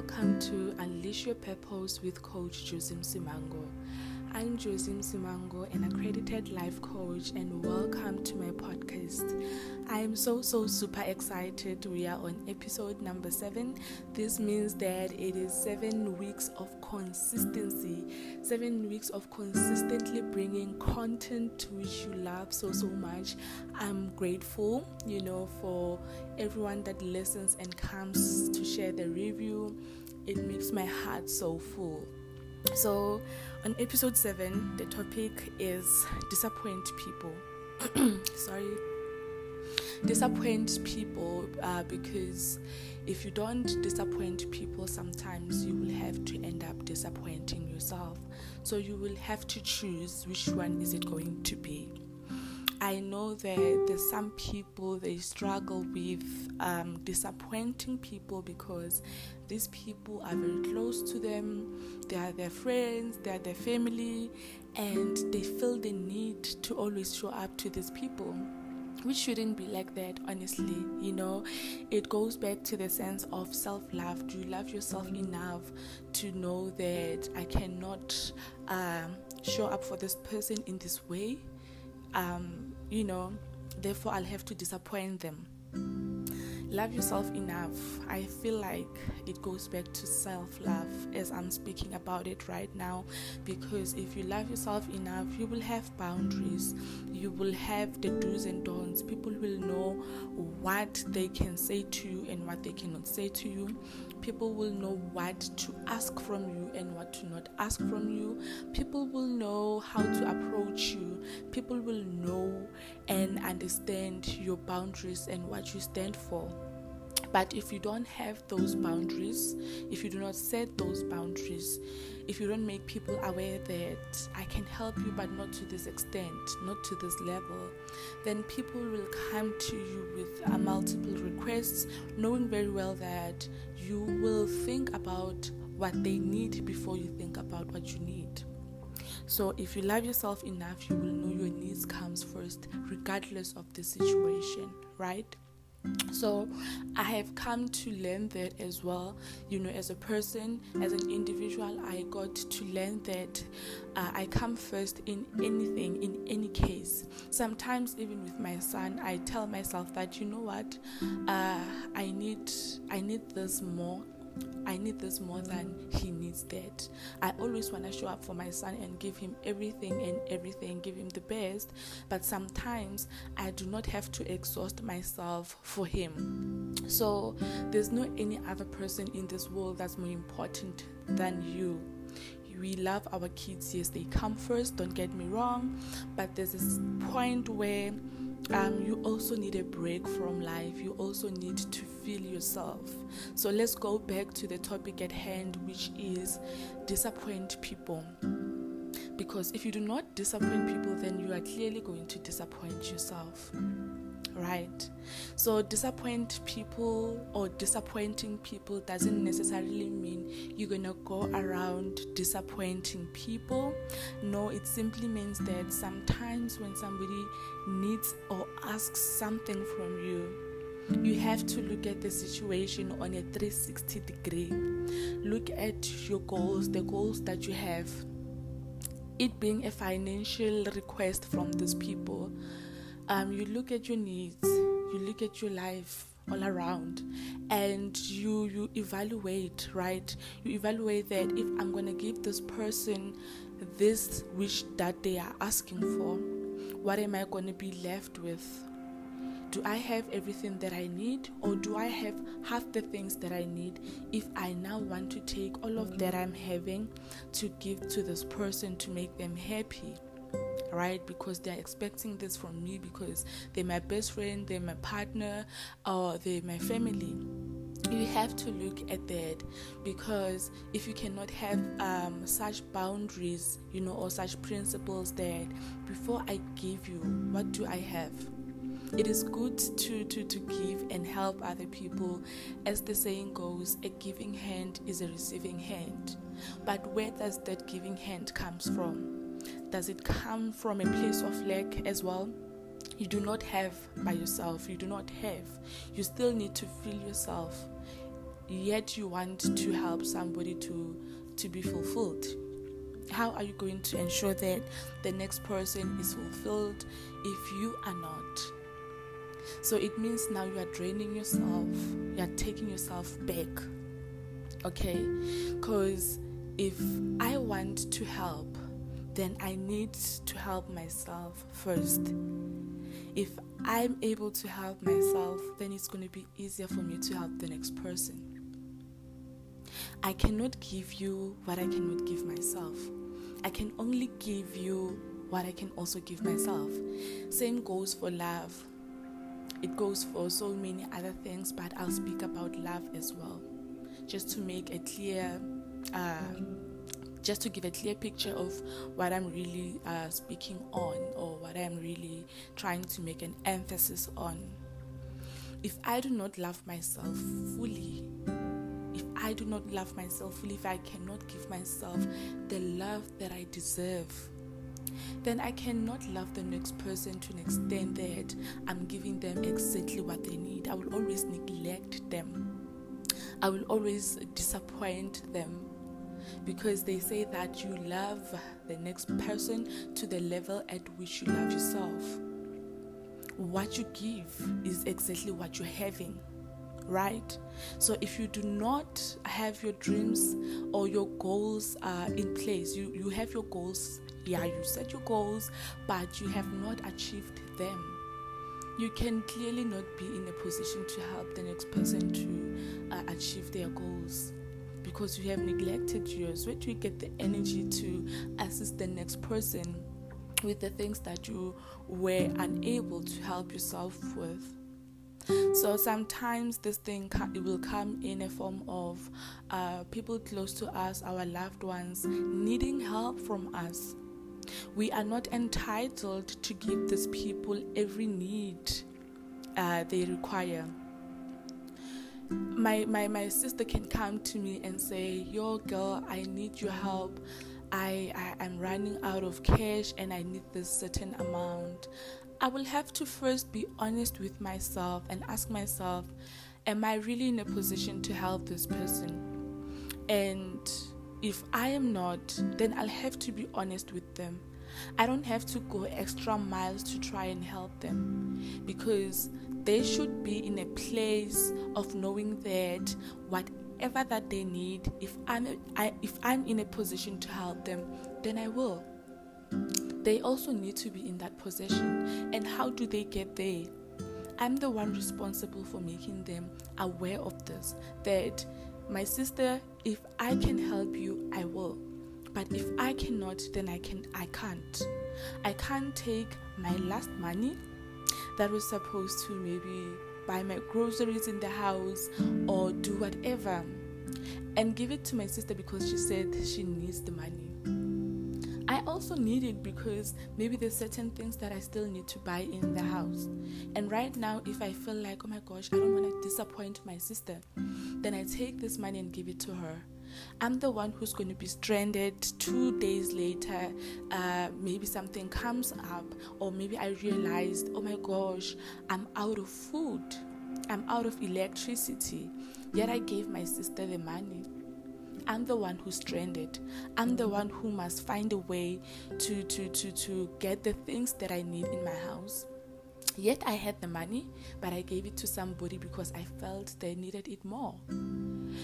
welcome to Unleash Your Purpose with Coach Josim Simango. I'm Josim Simango, an accredited life coach, and welcome to my podcast. I am so, so super excited. We are on episode number seven. This means that it is seven weeks of consistency, seven weeks of consistently bringing content to which you love so, so much. I'm grateful, you know, for everyone that listens and comes to share the review. It makes my heart so full. So, on episode 7, the topic is disappoint people. Sorry. Disappoint people uh, because if you don't disappoint people, sometimes you will have to end up disappointing yourself. So, you will have to choose which one is it going to be. I know that there's some people they struggle with um, disappointing people because these people are very close to them, they are their friends, they are their family, and they feel the need to always show up to these people which shouldn't be like that honestly you know. It goes back to the sense of self-love. Do you love yourself enough to know that i cannot um, show up for this person in this way? Um, you know, therefore I'll have to disappoint them. Love yourself enough. I feel like it goes back to self love as I'm speaking about it right now. Because if you love yourself enough, you will have boundaries, you will have the do's and don'ts. People will know what they can say to you and what they cannot say to you people will know what to ask from you and what to not ask from you. People will know how to approach you. People will know and understand your boundaries and what you stand for. But if you don't have those boundaries, if you do not set those boundaries, if you don't make people aware that I can help you, but not to this extent, not to this level, then people will come to you with uh, multiple requests, knowing very well that you will think about what they need before you think about what you need. So if you love yourself enough, you will know your needs comes first, regardless of the situation, right? So I have come to learn that as well. You know, as a person, as an individual, I got to learn that uh, I come first in anything, in any case. Sometimes, even with my son, I tell myself that you know what, uh, I need, I need this more I need this more than he needs that. I always want to show up for my son and give him everything and everything, give him the best. But sometimes I do not have to exhaust myself for him. So there's no any other person in this world that's more important than you. We love our kids, yes, they come first, don't get me wrong, but there's this point where um, you also need a break from life. You also need to feel yourself. So let's go back to the topic at hand, which is disappoint people. Because if you do not disappoint people, then you are clearly going to disappoint yourself right? So, disappoint people or disappointing people doesn't necessarily mean you're gonna go around disappointing people. No, it simply means that sometimes when somebody needs or asks something from you, you have to look at the situation on a 360 degree. Look at your goals, the goals that you have. It being a financial request from these people um, you look at your needs, you look at your life all around, and you you evaluate, right? You evaluate that if I'm gonna give this person this wish that they are asking for, what am I gonna be left with? Do I have everything that I need, or do I have half the things that I need if I now want to take all of that I'm having to give to this person to make them happy? Right? Because they're expecting this from me because they're my best friend, they're my partner, or they're my family. You have to look at that because if you cannot have um, such boundaries, you know, or such principles that before I give you, what do I have? it is good to, to, to give and help other people. As the saying goes, a giving hand is a receiving hand. But where does that giving hand comes from? Does it come from a place of lack as well? You do not have by yourself, you do not have. You still need to fill yourself. yet you want to help somebody to to be fulfilled how are you going to ensure that the next person is fulfilled if you are not so it means now you are draining yourself you are taking yourself back okay because if i want to help then i need to help myself first if I'm able to help myself, then it's going to be easier for me to help the next person. I cannot give you what I cannot give myself. I can only give you what I can also give myself. Same goes for love. It goes for so many other things, but I'll speak about love as well, just to make a clear uh, just to give a clear picture of what I'm really uh, speaking on or what I'm really trying to make an emphasis on. If I do not love myself fully, if I do not love myself fully, if I cannot give myself the love that I deserve, then I cannot love the next person to an extent that I'm giving them exactly what they need. I will always neglect them. I will always disappoint them because they say that you love the next person to the level at which you love yourself. What you give is exactly what you're having, right? So if you do not have your dreams or your goals uh, in place, you, you have your goals, yeah, you set your goals, but you have not achieved them you can clearly not be in a position to help the next person to uh, achieve their goals because you have neglected yours. Where do you get the energy to assist the next person with the things that you were unable to help yourself with? So sometimes this thing it will come in a form of uh, people close to us, our loved ones, needing help from us. We are not entitled to give these people every need uh, they require my, my my sister can come to me and say yo girl i need your help. I, I am running out of cash and i need this certain amount. I will have to first be honest with myself and ask myself am i really in a position to help this person? And if i am not then i'll have to be honest with them. I don't have to go extra miles to try and help them because they should be in a place of knowing that whatever that they need if i'm I, if i'm in a position to help them then i will. They also need to be in that position. And how do they get there? I'm the one responsible for making them aware of this that my sister if i can help you i will. But if i cannot then i can i can't. I can't take my last money that was supposed to maybe buy my groceries in the house or do whatever and give it to my sister because she said she needs the money. I also need it because maybe there's certain things that I still need to buy in the house. And right now, if I feel like, oh my gosh, I don't want to disappoint my sister, then I take this money and give it to her. I'm the one who's going to be stranded two days later. Uh, maybe something comes up, or maybe I realized, oh my gosh, I'm out of food, I'm out of electricity. Yet I gave my sister the money. I'm the one who's stranded. I'm the one who must find a way to, to, to, to get the things that I need in my house. Yet I had the money, but I gave it to somebody because I felt they needed it more.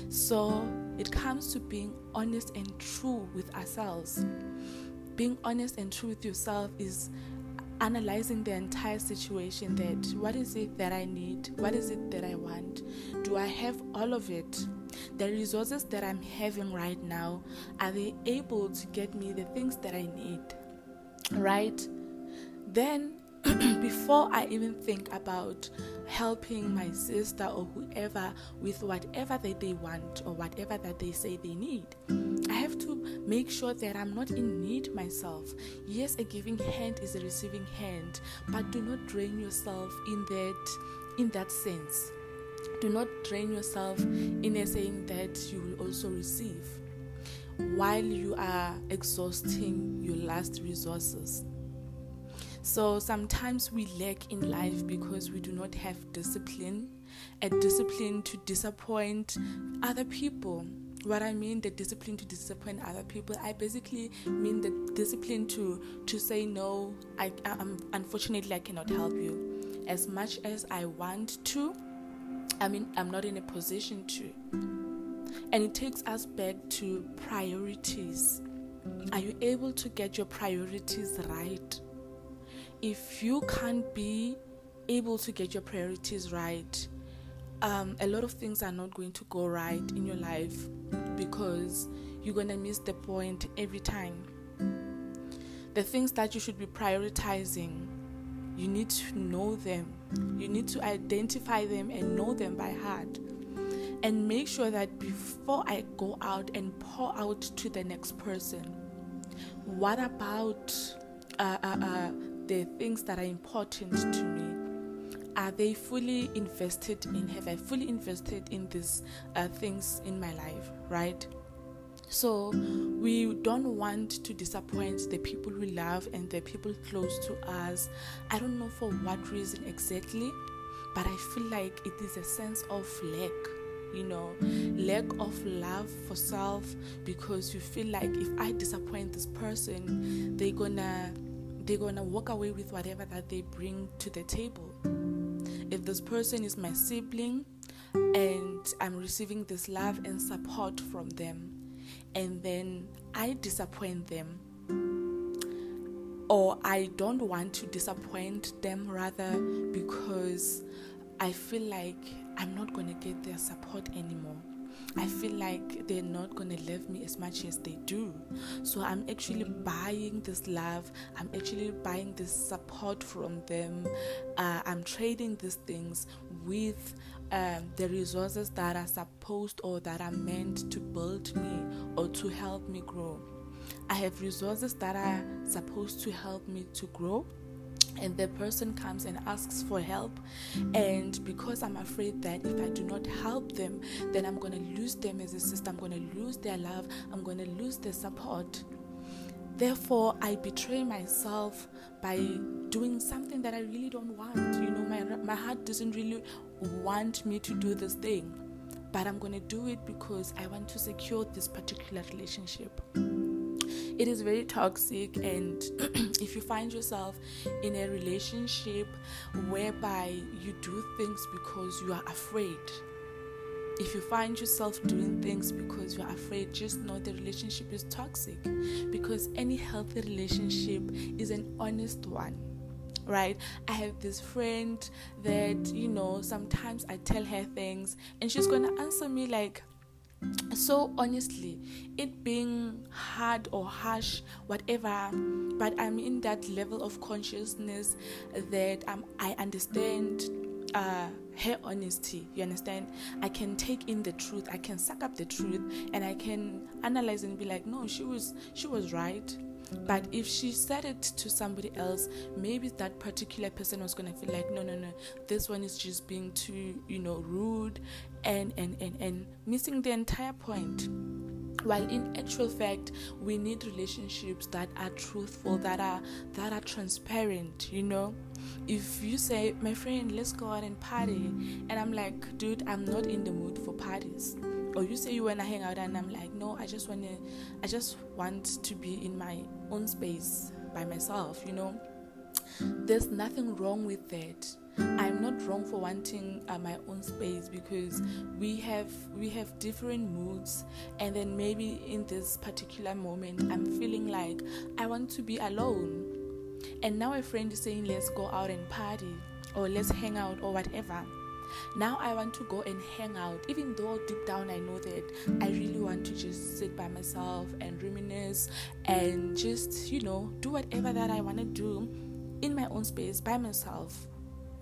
So it comes to being honest and true with ourselves. Being honest and true with yourself is analyzing the entire situation that what is it that I need? What is it that I want? Do I have all of it? The resources that I'm having right now, are they able to get me the things that I need? Right? Then before I even think about helping my sister or whoever with whatever that they want or whatever that they say they need, I have to make sure that I'm not in need myself. Yes, a giving hand is a receiving hand, but do not drain yourself in that in that sense. Do not drain yourself in a saying that you will also receive while you are exhausting your last resources. So sometimes we lack in life because we do not have discipline, a discipline to disappoint other people. What I mean, the discipline to disappoint other people, I basically mean the discipline to to say no. I, I'm unfortunately I cannot help you as much as I want to. I mean, I'm not in a position to. And it takes us back to priorities. Are you able to get your priorities right? If you can't be able to get your priorities right, um, a lot of things are not going to go right in your life because you're going to miss the point every time. The things that you should be prioritizing, you need to know them. You need to identify them and know them by heart and make sure that before I go out and pour out to the next person, what about uh, uh, uh, the things that are important to me? Are they fully invested in? Have I fully invested in these uh, things in my life, right? So we don't want to disappoint the people we love and the people close to us. I don't know for what reason exactly, but I feel like it is a sense of lack you know, lack of love for self because you feel like if I disappoint this person, they're gonna they're gonna walk away with whatever that they bring to the table. If this person is my sibling and I'm receiving this love and support from them, and then I disappoint them, or I don't want to disappoint them rather because I feel like I'm not going to get their support anymore. I feel like they're not to love me as much as they do. So I'm actually buying this love. I'm actually buying this support from them. Uh, I'm trading these things with um, the resources that are supposed or that are meant to build me or to help me grow. I have resources that are supposed to help me to grow and the person comes and asks for help. And because i'm afraid that if i do not help them then i'm going to lose them as a sister. I'm going to lose their love. I'm going to lose their support. Therefore i betray myself by doing something that i really don't want. You know my my heart doesn't really want me to do this thing. But i'm going to do it because i want to secure this particular relationship it is very toxic and if you find yourself in a relationship whereby you do things because you are afraid if you find yourself doing things because you're afraid, just know the relationship is toxic. Because any healthy relationship is an honest one, right? I have this friend that, you know, sometimes I tell her things and she's gonna answer me like, so honestly it being hard or harsh whatever but i'm in that level of consciousness that um, i understand uh, her honesty you understand? I can take in the truth i can suck up the truth and i can analyze and be like no she was she was right but if she said it to somebody else, maybe that particular person was gonna feel like, no, no, no, this one is just being too, you know, rude and and and, and missing the entire point. While in actual fact, we need relationships that are truthful, that are that are transparent, you know. If you say, my friend, let's go out and party, and I'm like, dude, I'm not in the mood for parties or you say you want to hang out and i'm like no i just want to i just want to be in my own space by myself you know? There's nothing wrong with that. I'm not wrong for wanting uh, my own space because we have we have different moods and then maybe in this particular moment i'm feeling like i want to be alone. And now a friend is saying let's go out and party or let's hang out or whatever now I want to go and hang out, even though deep down I know that I really want to just sit by myself and reminisce and just, you know, do whatever that I want to do in my own space by myself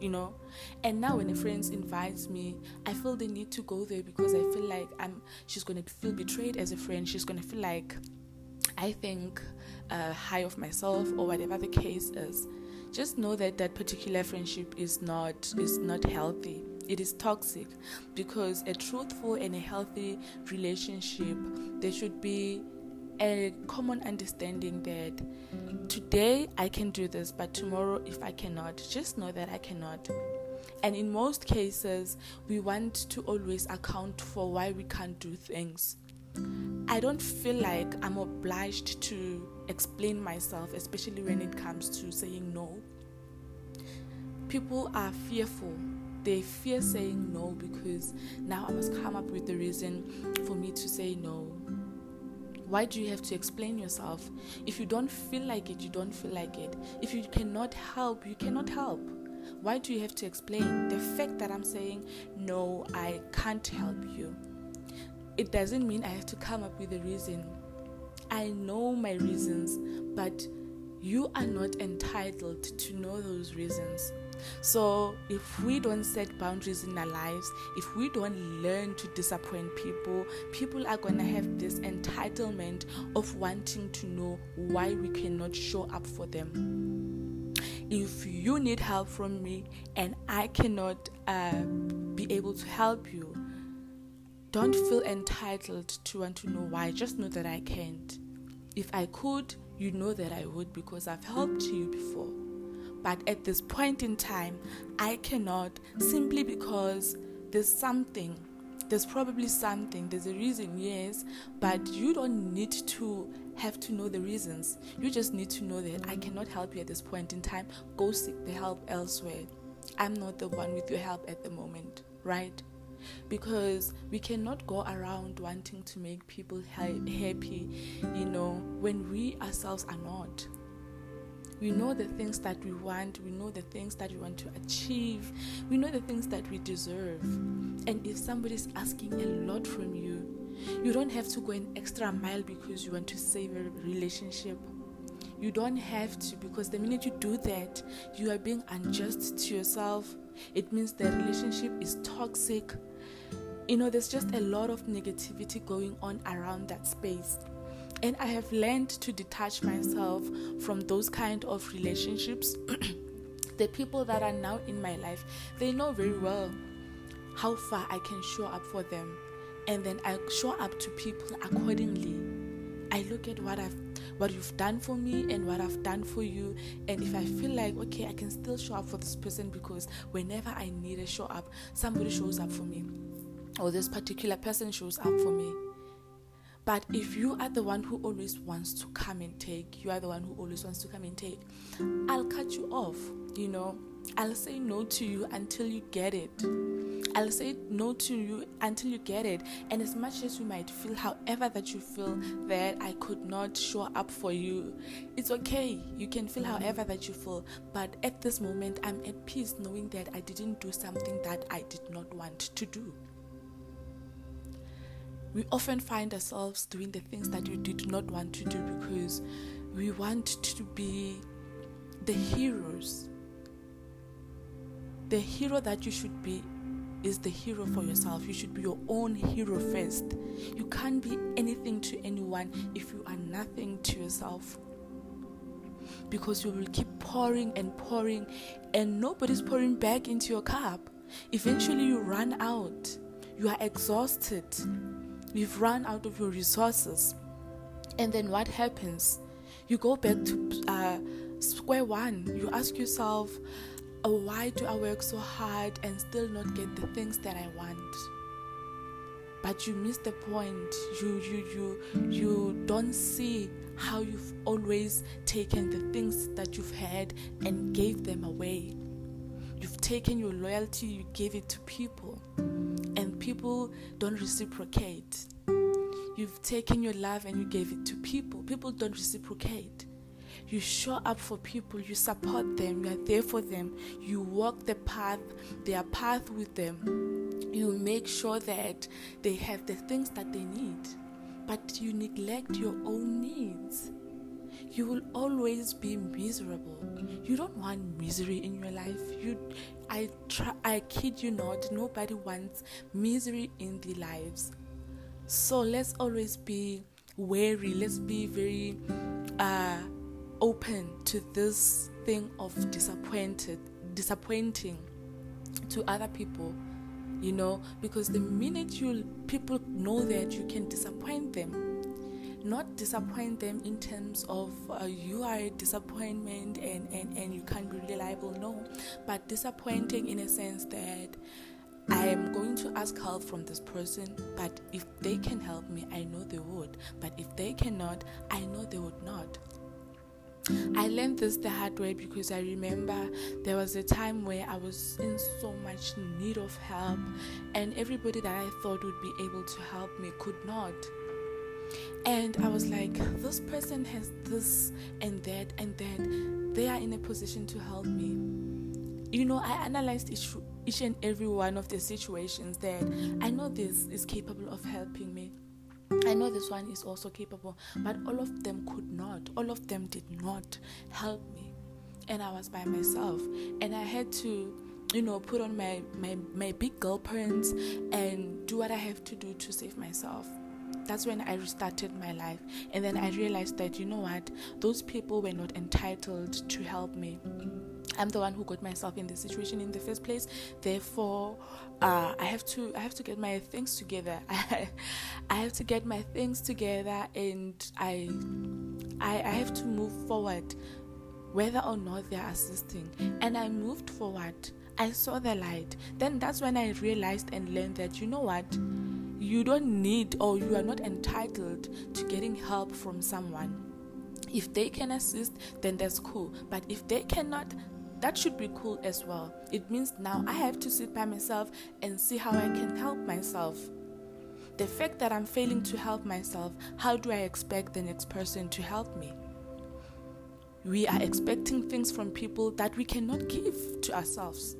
you know? And now when a friend invites me i feel the need to go there because i feel like i'm she's going to feel betrayed as a friend. She's going to feel like i think uh, high of myself or whatever the case is. Just know that that particular friendship is not is not healthy it is toxic because a truthful and a healthy relationship there should be a common understanding that today I can do this, but tomorrow, if I cannot, just know that I cannot. And in most cases, we want to always account for why we can't do things. I don't feel like I'm obliged to explain myself, especially when it comes to saying no. People are fearful. They fear saying no because now I must come up with the reason for me to say no. Why do you have to explain yourself? If you don't feel like it, you don't feel like it. If you cannot help, you cannot help. Why do you have to explain? The fact that I'm saying, no, I can't help you, it doesn't mean I have to come up with a reason. I know my reasons, but you are not entitled to know those reasons. So, if we don't set boundaries in our lives, if we don't learn to disappoint people, people are going to have this entitlement of wanting to know why we cannot show up for them. If you need help from me and I cannot uh, be able to help you, don't feel entitled to want to know why. Just know that I can't. If I could, you know that I would because I've helped you before. But at this point in time, I cannot simply because there's something. There's probably something. There's a reason, yes, but you don't need to have to know the reasons. You just need to know that I cannot help you at this point in time. Go seek the help elsewhere. I'm not the one with your help at the moment, right? Because we cannot go around wanting to make people happy, you know, when we ourselves are not. We know the things that we want, we know the things that we want to achieve, we know the things that we deserve. And if somebody's asking a lot from you, you don't have to go an extra mile because you want to save a relationship. You don't have to because the minute you do that, you are being unjust to yourself. It means the relationship is toxic. You know, there's just a lot of negativity going on around that space. And I have learned to detach myself from those kind of relationships. the people that are now in my life, they know very well how far I can show up for them. And then I show up to people accordingly. I look at what I've what you've done for me and what I've done for you. And if I feel like, okay, I can still show up for this person because whenever I need a show up, somebody shows up for me, or this particular person shows up for me. But if you are the one who always wants to come and take, you are the one who always wants to come and take, I'll cut you off, you know. I'll say no to you until you get it. I'll say no to you until you get it. And as much as you might feel, however, that you feel that I could not show up for you, it's okay. You can feel however that you feel. But at this moment, I'm at peace knowing that I didn't do something that I did not want to do we often find ourselves doing the things that we did not want to do because we want to be the heroes. The hero that you should be is the hero for yourself. You should be your own hero first. You can't be anything to anyone if you are nothing to yourself. Because you will keep pouring and pouring, and nobody's pouring back into your cup. Eventually, you run out. You are exhausted you've run out of your resources. And then what happens? You go back to uh, square one. You ask yourself, oh, why do I work so hard and still not get the things that I want? But you miss the point. You you you you don't see how you've always taken the things that you've had and gave them away. You've taken your loyalty, you gave it to people people don't reciprocate. You've taken your love and you gave it to people. People don't reciprocate. You show up for people, you support them, you are there for them, you walk the path, their path with them. You make sure that they have the things that they need, but you neglect your own needs you will always be miserable. You don't want misery in your life. You I try I kid you not, nobody wants misery in their lives. So let's always be wary, let's be very uh open to this thing of disappointed disappointing to other people you know because the minute you people know that you can disappoint them not disappoint them in terms of uh, you are a disappointment and, and, and you can't be reliable, no, but disappointing in a sense that I am going to ask help from this person, but if they can help me, I know they would. But if they cannot, I know they would not. I learned this the hard way because I remember there was a time where I was in so much need of help, and everybody that I thought would be able to help me could not. And I was like, this person has this and that, and that. they are in a position to help me. You know, I analyzed each, each and every one of the situations that I know this is capable of helping me. I know this one is also capable, but all of them could not. All of them did not help me. And I was by myself. And I had to, you know, put on my, my, my big girl pants and do what I have to do to save myself that's when I restarted my life. And then I realized that, you know what, those people were not entitled to help me. I'm the one who got myself in this situation in the first place. Therefore, uh, I have to I have to get my things together. I, I have to get my things together, and I, I I have to move forward, whether or not they are assisting. And I moved forward. I saw the light. Then that's when I realized and learned that you know what you don't need or you are not entitled to getting help from someone. If they can assist, then that's cool. But if they cannot, that should be cool as well. It means now I have to sit by myself and see how I can help myself. The fact that I'm failing to help myself, how do I expect the next person to help me? We are expecting things from people that we cannot give to ourselves.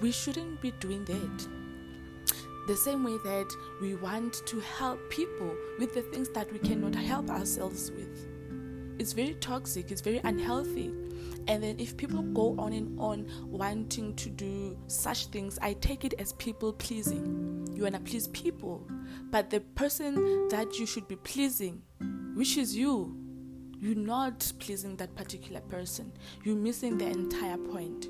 We shouldn't be doing that. The same way that we want to help people with the things that we cannot help ourselves with. It's very toxic, it's very unhealthy. And then if people go on and on wanting to do such things, I take it as people pleasing. You want to please people, but the person that you should be pleasing, which is you, you're not pleasing that particular person. You're missing the entire point.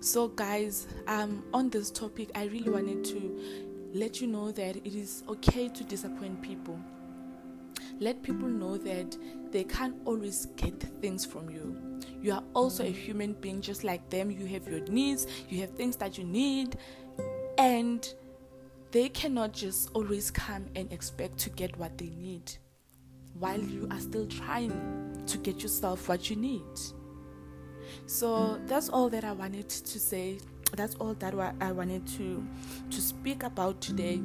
So, guys, um, on this topic, I really wanted to let you know that it is okay to disappoint people. Let people know that they can't always get things from you. You are also a human being just like them. You have your needs, you have things that you need, and they cannot just always come and expect to get what they need while you are still trying to get yourself what you need. So that's all that I wanted to say that's all that I wanted to to speak about today.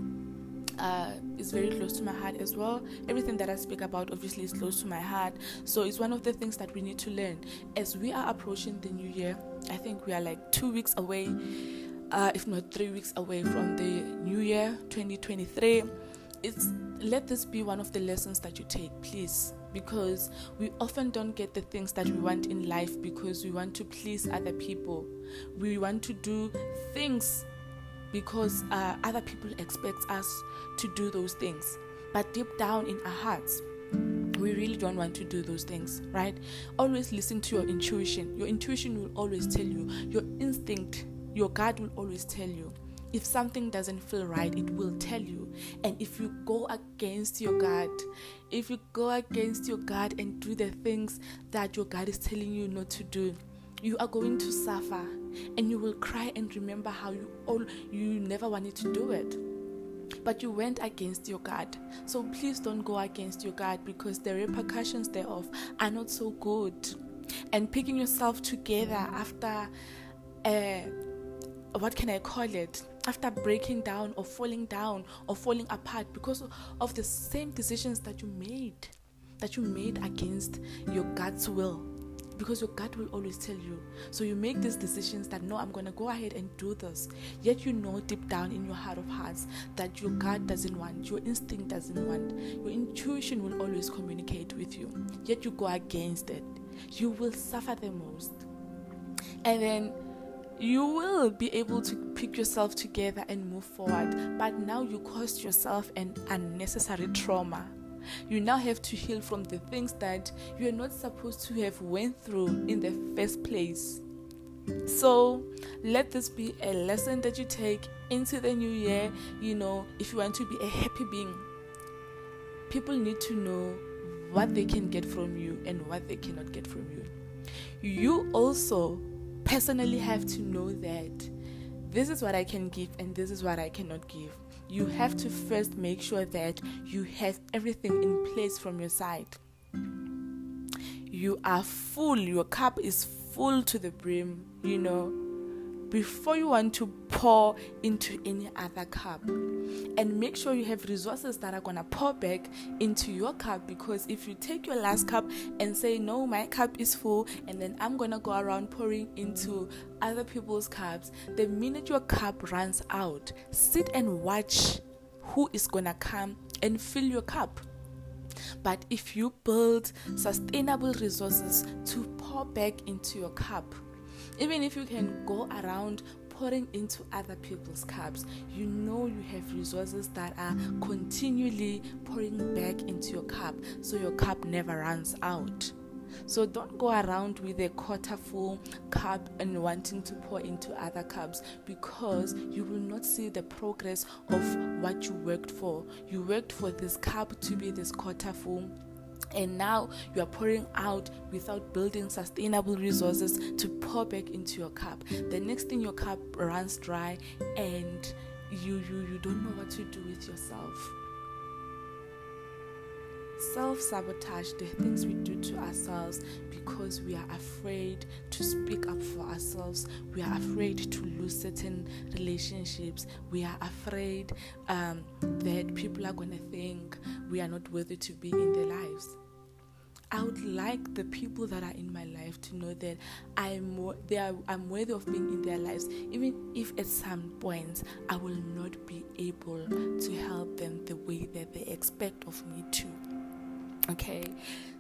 Uh, is very close to my heart as well. Everything that I speak about obviously is close to my heart. So it's one of the things that we need to learn as we are approaching the new year. I think we are like two weeks away, uh, if not three weeks away from the new year 2023. It's let this be one of the lessons that you take, please because we often don't get the things that we want in life because we want to please other people. We want to do things because uh, other people expect us to do those things. But deep down in our hearts, we really don't want to do those things, right? Always listen to your intuition. Your intuition will always tell you, your instinct, your gut will always tell you if something doesn't feel right, it will tell you. And if you go against your God, if you go against your God and do the things that your God is telling you not to do, you are going to suffer and you will cry and remember how you all you never wanted to do it but you went against your God. So please don't go against your God because the repercussions thereof are not so good. And picking yourself together after, uh, what can I call it? After breaking down or falling down or falling apart because of the same decisions that you made that you made against your God's will because your gut will always tell you. So you make these decisions that no, I'm going to go ahead and do this. Yet you know deep down in your heart of hearts that your gut doesn't want, your instinct doesn't want, your intuition will always communicate with you. Yet you go against it. You will suffer the most. And then you will be able to pick yourself together and move forward. But now you caused yourself an unnecessary trauma. You now have to heal from the things that you are not supposed to have went through in the first place. So let this be a lesson that you take into the new year. You know, if you want to be a happy being, people need to know what they can get from you and what they cannot get from you. You also personally have to know that this is what I can give and this is what I cannot give. You have to first make sure that you have everything in place from your side. You are full, your cup is full to the brim, you know before you want to pour into any other cup. And make sure you have resources that are going to pour back into your cup because if you take your last cup and say, No, my cup is full, and then I'm going to go around pouring into other people's cups, the minute your cup runs out, sit and watch who is going to come and fill your cup. But if you build sustainable resources to pour back into your cup, even if you can go around pouring into other people's cups, you know you have resources that are continually pouring back into your cup so your cup never runs out. So don't go around with a quarter full cup and wanting to pour into other cups because you will not see the progress of what you worked for. You worked for this cup to be this quarter full and now you are pouring out without building sustainable resources to pour back into your cup. The next thing your cup runs dry and you you you don't know what to do with yourself. Self sabotage the things we do to ourselves because we are afraid to speak up for ourselves. We are afraid to lose certain relationships. We are afraid um, that people are going to think we are not worthy to be in their lives I would like the people that are in my life to know that I'm they are I'm worthy of being in their lives, even if at some points I will not be able to help them the way that they expect of me to. Okay,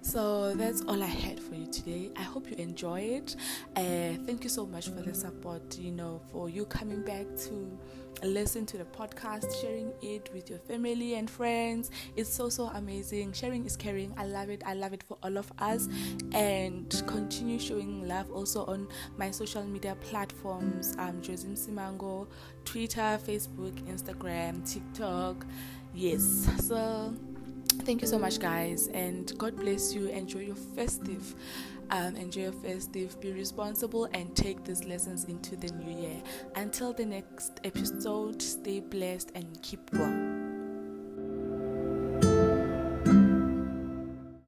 so that's all I had for you today. I hope you enjoy it. Uh, thank you so much for the support. You know, for you coming back to listen to the podcast, sharing it with your family and friends. It's so so amazing. Sharing is caring. I love it. I love it for all of us. And continue showing love also on my social media platforms. Um, Josim Simango, Twitter, Facebook, Instagram, TikTok. Yes. So thank you so much guys and god bless you. Enjoy your festive um, enjoy your festive. Be responsible and take these lessons into the new year. Until the next episode stay blessed and keep well